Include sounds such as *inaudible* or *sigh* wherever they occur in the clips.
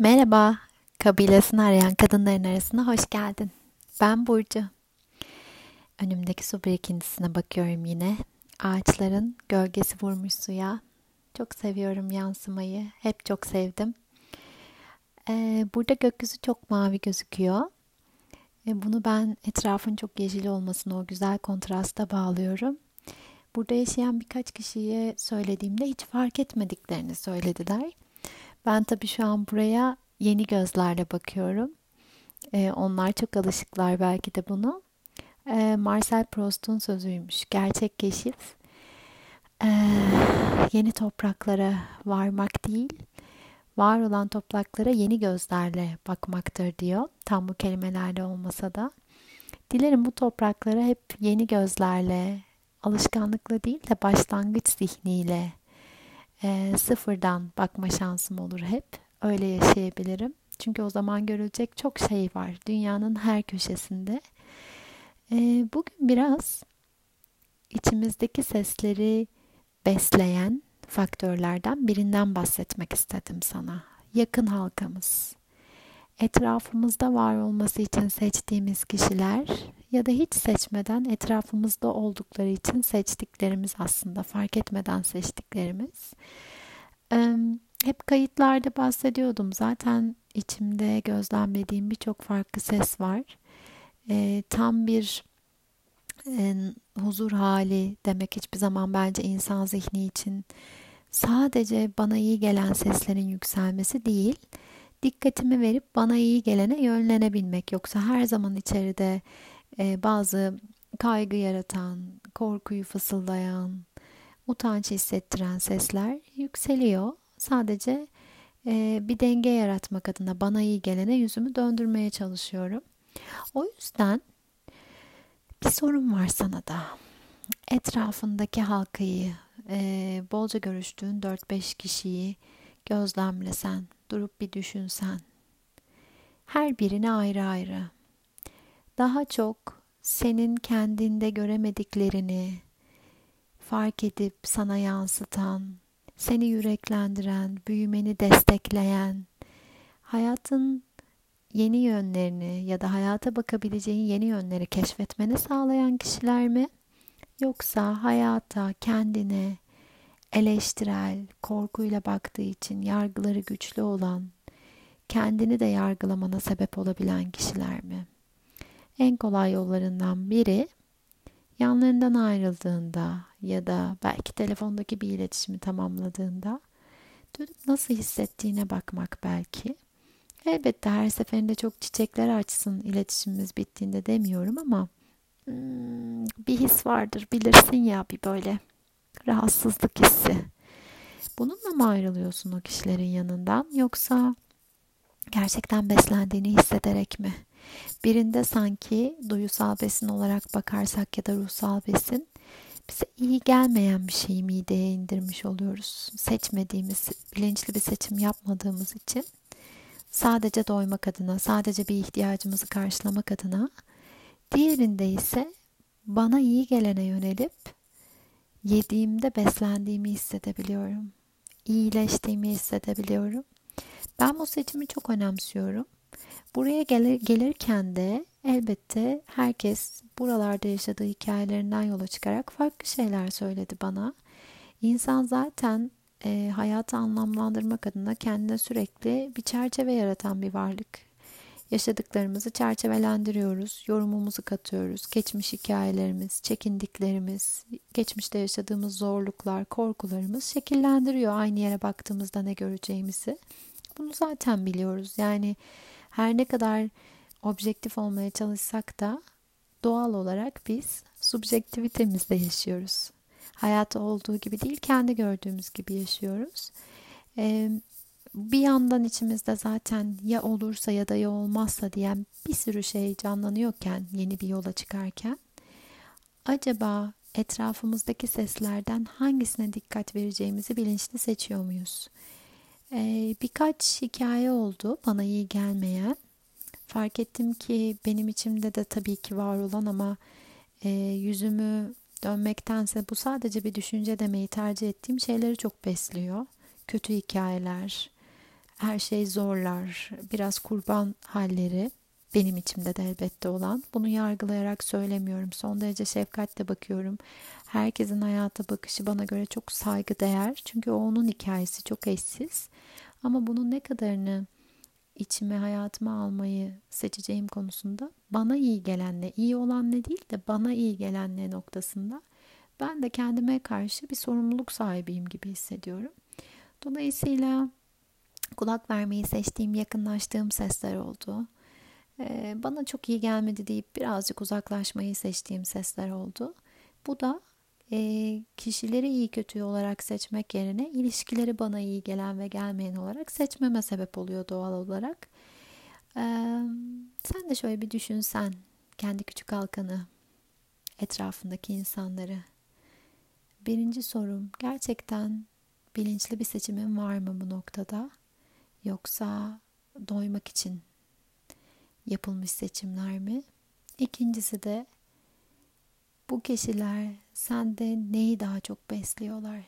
Merhaba, kabilesini arayan kadınların arasına hoş geldin. Ben Burcu. Önümdeki su birikintisine bakıyorum yine. Ağaçların gölgesi vurmuş suya. Çok seviyorum yansımayı. Hep çok sevdim. Ee, burada gökyüzü çok mavi gözüküyor. Ee, bunu ben etrafın çok yeşil olmasına o güzel kontrasta bağlıyorum. Burada yaşayan birkaç kişiye söylediğimde hiç fark etmediklerini söylediler. Ben tabii şu an buraya yeni gözlerle bakıyorum. Ee, onlar çok alışıklar belki de bunu. Ee, Marcel Proust'un sözüymüş. Gerçek keşif ee, yeni topraklara varmak değil, var olan topraklara yeni gözlerle bakmaktır diyor. Tam bu kelimelerle olmasa da. Dilerim bu topraklara hep yeni gözlerle, alışkanlıkla değil de başlangıç zihniyle e, sıfırdan bakma şansım olur hep. Öyle yaşayabilirim. Çünkü o zaman görülecek çok şey var dünyanın her köşesinde. E, bugün biraz içimizdeki sesleri besleyen faktörlerden birinden bahsetmek istedim sana. Yakın halkamız. Etrafımızda var olması için seçtiğimiz kişiler ya da hiç seçmeden etrafımızda oldukları için seçtiklerimiz aslında fark etmeden seçtiklerimiz. Hep kayıtlarda bahsediyordum. Zaten içimde gözlemlediğim birçok farklı ses var. Tam bir huzur hali demek hiçbir zaman bence insan zihni için sadece bana iyi gelen seslerin yükselmesi değil dikkatimi verip bana iyi gelene yönlenebilmek. Yoksa her zaman içeride e, bazı kaygı yaratan, korkuyu fısıldayan, utanç hissettiren sesler yükseliyor. Sadece e, bir denge yaratmak adına bana iyi gelene yüzümü döndürmeye çalışıyorum. O yüzden bir sorun var sana da. Etrafındaki halkayı, e, bolca görüştüğün 4-5 kişiyi gözlemlesen, durup bir düşünsen. Her birine ayrı ayrı. Daha çok senin kendinde göremediklerini fark edip sana yansıtan, seni yüreklendiren, büyümeni destekleyen, hayatın yeni yönlerini ya da hayata bakabileceğin yeni yönleri keşfetmeni sağlayan kişiler mi? Yoksa hayata, kendine, eleştirel, korkuyla baktığı için yargıları güçlü olan, kendini de yargılamana sebep olabilen kişiler mi? En kolay yollarından biri yanlarından ayrıldığında ya da belki telefondaki bir iletişimi tamamladığında nasıl hissettiğine bakmak belki. Elbette her seferinde çok çiçekler açsın iletişimimiz bittiğinde demiyorum ama hmm, bir his vardır bilirsin ya bir böyle rahatsızlık hissi. Bununla mı ayrılıyorsun o kişilerin yanından yoksa gerçekten beslendiğini hissederek mi? Birinde sanki duyusal besin olarak bakarsak ya da ruhsal besin bize iyi gelmeyen bir şeyi mideye indirmiş oluyoruz. Seçmediğimiz, bilinçli bir seçim yapmadığımız için sadece doymak adına, sadece bir ihtiyacımızı karşılamak adına diğerinde ise bana iyi gelene yönelip yediğimde beslendiğimi hissedebiliyorum. İyileştiğimi hissedebiliyorum. Ben bu seçimi çok önemsiyorum. Buraya gelir, gelirken de elbette herkes buralarda yaşadığı hikayelerinden yola çıkarak farklı şeyler söyledi bana. İnsan zaten e, hayatı anlamlandırmak adına kendine sürekli bir çerçeve yaratan bir varlık yaşadıklarımızı çerçevelendiriyoruz, yorumumuzu katıyoruz. Geçmiş hikayelerimiz, çekindiklerimiz, geçmişte yaşadığımız zorluklar, korkularımız şekillendiriyor aynı yere baktığımızda ne göreceğimizi. Bunu zaten biliyoruz. Yani her ne kadar objektif olmaya çalışsak da doğal olarak biz subjektivitemizde yaşıyoruz. Hayatı olduğu gibi değil, kendi gördüğümüz gibi yaşıyoruz. Ee, bir yandan içimizde zaten ya olursa ya da ya olmazsa diyen bir sürü şey canlanıyorken yeni bir yola çıkarken acaba etrafımızdaki seslerden hangisine dikkat vereceğimizi bilinçli seçiyor muyuz? Ee, birkaç hikaye oldu bana iyi gelmeyen. Fark ettim ki benim içimde de tabii ki var olan ama e, yüzümü dönmektense bu sadece bir düşünce demeyi tercih ettiğim şeyleri çok besliyor. Kötü hikayeler, her şey zorlar, biraz kurban halleri benim içimde de elbette olan. Bunu yargılayarak söylemiyorum. Son derece şefkatle bakıyorum. Herkesin hayata bakışı bana göre çok saygı değer. Çünkü o onun hikayesi çok eşsiz. Ama bunun ne kadarını içime hayatıma almayı seçeceğim konusunda bana iyi gelen ne, iyi olan ne değil de bana iyi gelen ne noktasında ben de kendime karşı bir sorumluluk sahibiyim gibi hissediyorum. Dolayısıyla kulak vermeyi seçtiğim, yakınlaştığım sesler oldu. Ee, bana çok iyi gelmedi deyip birazcık uzaklaşmayı seçtiğim sesler oldu. Bu da e, kişileri iyi kötü olarak seçmek yerine ilişkileri bana iyi gelen ve gelmeyen olarak seçmeme sebep oluyor doğal olarak. Ee, sen de şöyle bir düşünsen kendi küçük halkanı, etrafındaki insanları. Birinci sorum gerçekten bilinçli bir seçimin var mı bu noktada? Yoksa doymak için yapılmış seçimler mi? İkincisi de bu kişiler sende neyi daha çok besliyorlar?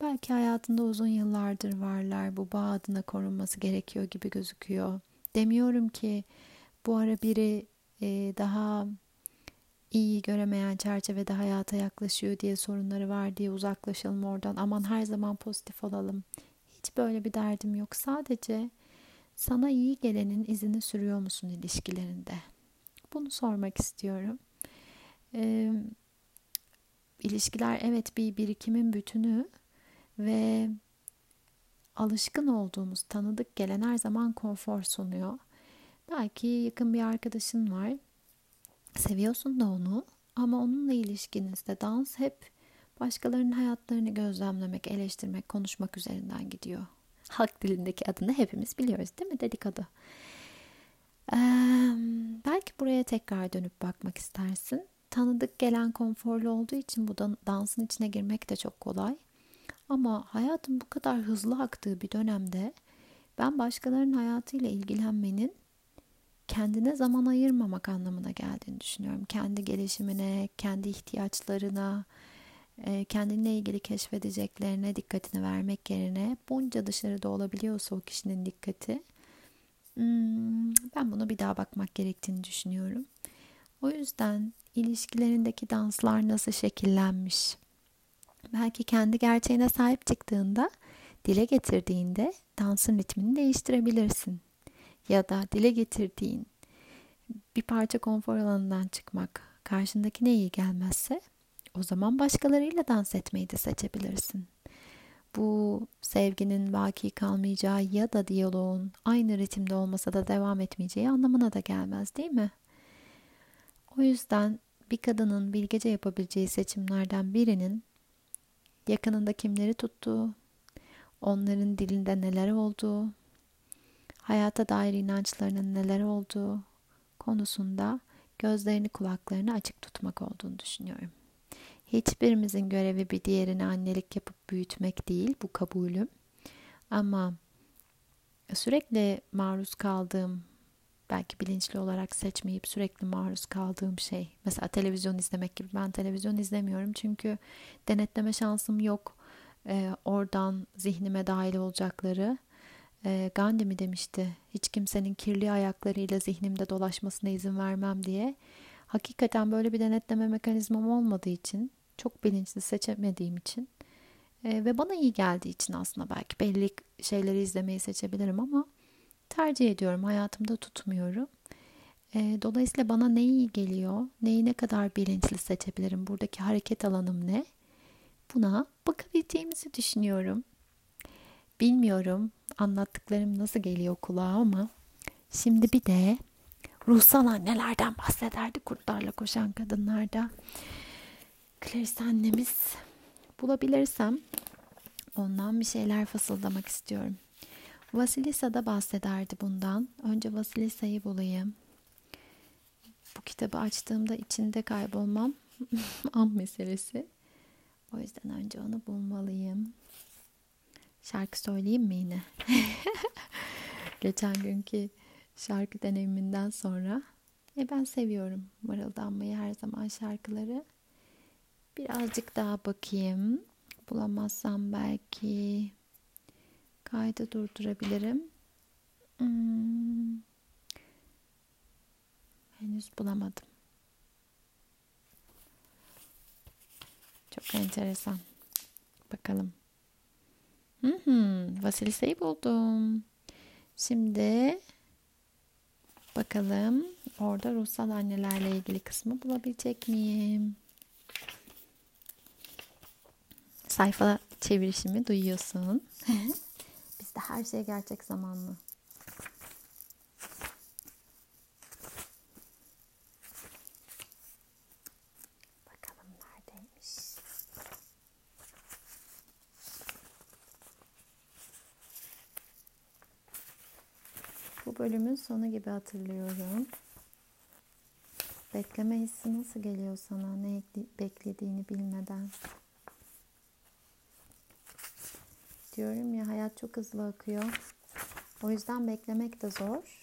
Belki hayatında uzun yıllardır varlar. Bu bağ adına korunması gerekiyor gibi gözüküyor. Demiyorum ki bu ara biri e, daha iyi göremeyen çerçevede hayata yaklaşıyor diye sorunları var diye uzaklaşalım oradan. Aman her zaman pozitif olalım. Hiç böyle bir derdim yok. Sadece sana iyi gelenin izini sürüyor musun ilişkilerinde? Bunu sormak istiyorum. Ee, ilişkiler evet bir birikimin bütünü ve alışkın olduğumuz tanıdık gelen her zaman konfor sunuyor. Belki yakın bir arkadaşın var. Seviyorsun da onu ama onunla ilişkinizde dans hep başkalarının hayatlarını gözlemlemek, eleştirmek, konuşmak üzerinden gidiyor. Halk dilindeki adını hepimiz biliyoruz değil mi? Dedikodu. Ee, belki buraya tekrar dönüp bakmak istersin. Tanıdık gelen konforlu olduğu için bu dansın içine girmek de çok kolay. Ama hayatın bu kadar hızlı aktığı bir dönemde ben başkalarının hayatıyla ilgilenmenin kendine zaman ayırmamak anlamına geldiğini düşünüyorum. Kendi gelişimine, kendi ihtiyaçlarına, kendinle ilgili keşfedeceklerine dikkatini vermek yerine bunca dışarıda olabiliyorsa o kişinin dikkati hmm, ben bunu bir daha bakmak gerektiğini düşünüyorum. O yüzden ilişkilerindeki danslar nasıl şekillenmiş? Belki kendi gerçeğine sahip çıktığında, dile getirdiğinde dansın ritmini değiştirebilirsin. Ya da dile getirdiğin bir parça konfor alanından çıkmak karşındakine iyi gelmezse o zaman başkalarıyla dans etmeyi de seçebilirsin. Bu sevginin vaki kalmayacağı ya da diyaloğun aynı ritimde olmasa da devam etmeyeceği anlamına da gelmez değil mi? O yüzden bir kadının bilgece yapabileceği seçimlerden birinin yakınında kimleri tuttuğu, onların dilinde neler olduğu, hayata dair inançlarının neler olduğu konusunda gözlerini kulaklarını açık tutmak olduğunu düşünüyorum. Hiçbirimizin görevi bir diğerine annelik yapıp büyütmek değil, bu kabulüm. Ama sürekli maruz kaldığım, belki bilinçli olarak seçmeyip sürekli maruz kaldığım şey. Mesela televizyon izlemek gibi. Ben televizyon izlemiyorum çünkü denetleme şansım yok. Ee, oradan zihnime dahil olacakları. Ee, Gandhi mi demişti? Hiç kimsenin kirli ayaklarıyla zihnimde dolaşmasına izin vermem diye. Hakikaten böyle bir denetleme mekanizmam olmadığı için çok bilinçli seçemediğim için e, ve bana iyi geldiği için aslında belki belli şeyleri izlemeyi seçebilirim ama tercih ediyorum. Hayatımda tutmuyorum. E, dolayısıyla bana ne iyi geliyor, neyi ne kadar bilinçli seçebilirim, buradaki hareket alanım ne? Buna bakabileceğimizi düşünüyorum. Bilmiyorum anlattıklarım nasıl geliyor kulağa ama şimdi bir de ruhsal annelerden bahsederdi kurtlarla koşan kadınlarda. Clarice annemiz bulabilirsem ondan bir şeyler fısıldamak istiyorum. Vasilisa da bahsederdi bundan. Önce Vasilisa'yı bulayım. Bu kitabı açtığımda içinde kaybolmam *laughs* an meselesi. O yüzden önce onu bulmalıyım. Şarkı söyleyeyim mi yine? *laughs* Geçen günkü şarkı deneyiminden sonra e ben seviyorum mırıldanmayı her zaman şarkıları. Birazcık daha bakayım. Bulamazsam belki Kaydı durdurabilirim. Hmm. Henüz bulamadım. Çok enteresan. Bakalım. Hı hı, Vasilisa'yı buldum. Şimdi bakalım orada ruhsal annelerle ilgili kısmı bulabilecek miyim? Sayfa çevirişimi duyuyorsun. *laughs* Bizde her şey gerçek zamanlı. Bakalım neredeymiş. Bu bölümün sonu gibi hatırlıyorum. Bekleme hissi nasıl geliyor sana ne beklediğini bilmeden? Diyorum ya hayat çok hızlı akıyor. O yüzden beklemek de zor.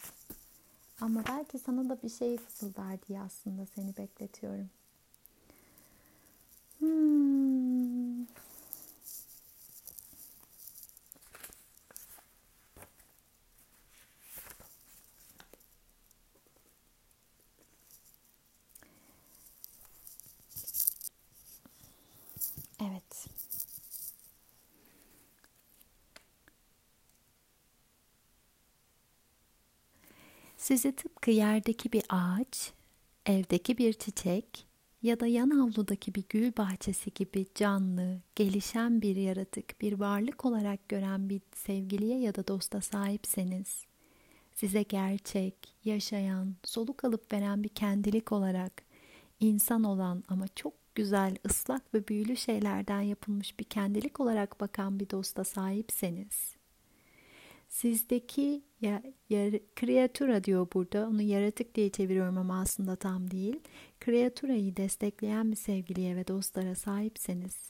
Ama belki sana da bir şey fısıldar diye aslında seni bekletiyorum. Hmm. Evet. Sizi tıpkı yerdeki bir ağaç, evdeki bir çiçek ya da yan avludaki bir gül bahçesi gibi canlı, gelişen bir yaratık, bir varlık olarak gören bir sevgiliye ya da dosta sahipseniz, size gerçek, yaşayan, soluk alıp veren bir kendilik olarak, insan olan ama çok güzel, ıslak ve büyülü şeylerden yapılmış bir kendilik olarak bakan bir dosta sahipseniz, sizdeki ya, ya, kreatura diyor burada. Onu yaratık diye çeviriyorum ama aslında tam değil. Kreaturayı destekleyen bir sevgiliye ve dostlara sahipseniz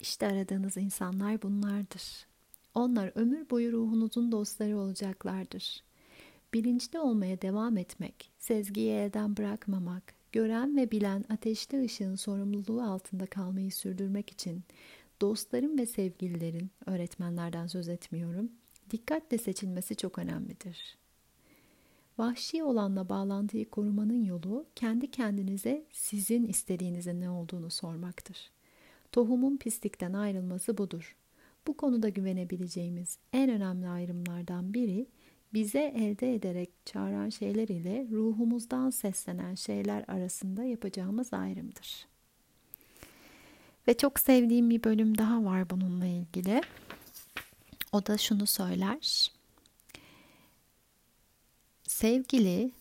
işte aradığınız insanlar bunlardır. Onlar ömür boyu ruhunuzun dostları olacaklardır. Bilinçli olmaya devam etmek, sezgiyi elden bırakmamak, gören ve bilen ateşli ışığın sorumluluğu altında kalmayı sürdürmek için dostların ve sevgililerin, öğretmenlerden söz etmiyorum, dikkatle seçilmesi çok önemlidir. Vahşi olanla bağlantıyı korumanın yolu kendi kendinize sizin istediğinizin ne olduğunu sormaktır. Tohumun pislikten ayrılması budur. Bu konuda güvenebileceğimiz en önemli ayrımlardan biri bize elde ederek çağıran şeyler ile ruhumuzdan seslenen şeyler arasında yapacağımız ayrımdır. Ve çok sevdiğim bir bölüm daha var bununla ilgili. O da şunu söyler. Sevgili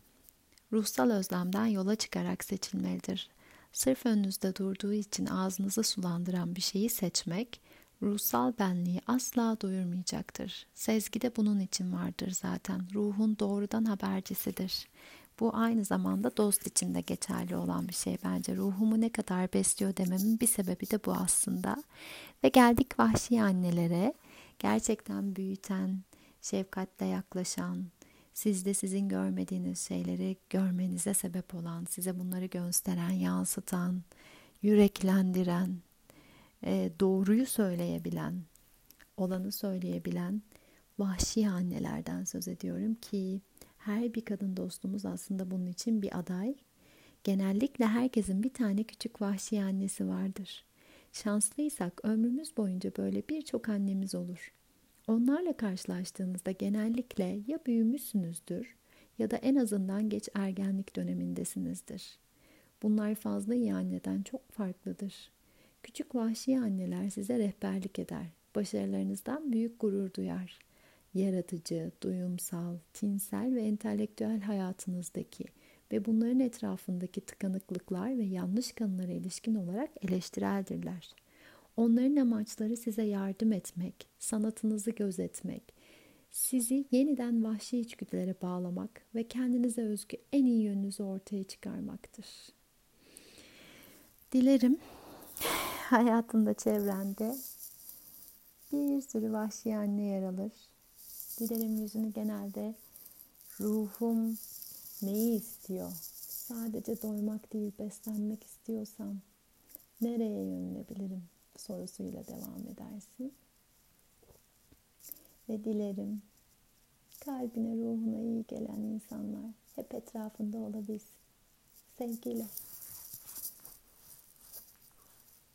ruhsal özlemden yola çıkarak seçilmelidir. Sırf önünüzde durduğu için ağzınızı sulandıran bir şeyi seçmek ruhsal benliği asla doyurmayacaktır. Sezgi de bunun için vardır zaten. Ruhun doğrudan habercisidir. Bu aynı zamanda dost için de geçerli olan bir şey bence. Ruhumu ne kadar besliyor dememin bir sebebi de bu aslında. Ve geldik vahşi annelere gerçekten büyüten, şefkatle yaklaşan, sizde sizin görmediğiniz şeyleri görmenize sebep olan, size bunları gösteren, yansıtan, yüreklendiren, e, doğruyu söyleyebilen, olanı söyleyebilen vahşi annelerden söz ediyorum ki her bir kadın dostumuz aslında bunun için bir aday. Genellikle herkesin bir tane küçük vahşi annesi vardır. Şanslıysak ömrümüz boyunca böyle birçok annemiz olur. Onlarla karşılaştığınızda genellikle ya büyümüşsünüzdür ya da en azından geç ergenlik dönemindesinizdir. Bunlar fazla iyi anneden çok farklıdır. Küçük vahşi anneler size rehberlik eder. Başarılarınızdan büyük gurur duyar. Yaratıcı, duyumsal, tinsel ve entelektüel hayatınızdaki ve bunların etrafındaki tıkanıklıklar ve yanlış kanılara ilişkin olarak eleştireldirler. Onların amaçları size yardım etmek, sanatınızı gözetmek, sizi yeniden vahşi içgüdülere bağlamak ve kendinize özgü en iyi yönünüzü ortaya çıkarmaktır. Dilerim *sighs* hayatında, çevrende bir sürü vahşi anne yer alır. Dilerim yüzünü genelde ruhum neyi istiyor? Sadece doymak değil, beslenmek istiyorsam nereye yönelebilirim sorusuyla devam edersin. ve dilerim kalbine ruhuna iyi gelen insanlar hep etrafında olabilsin. Sevgiyle.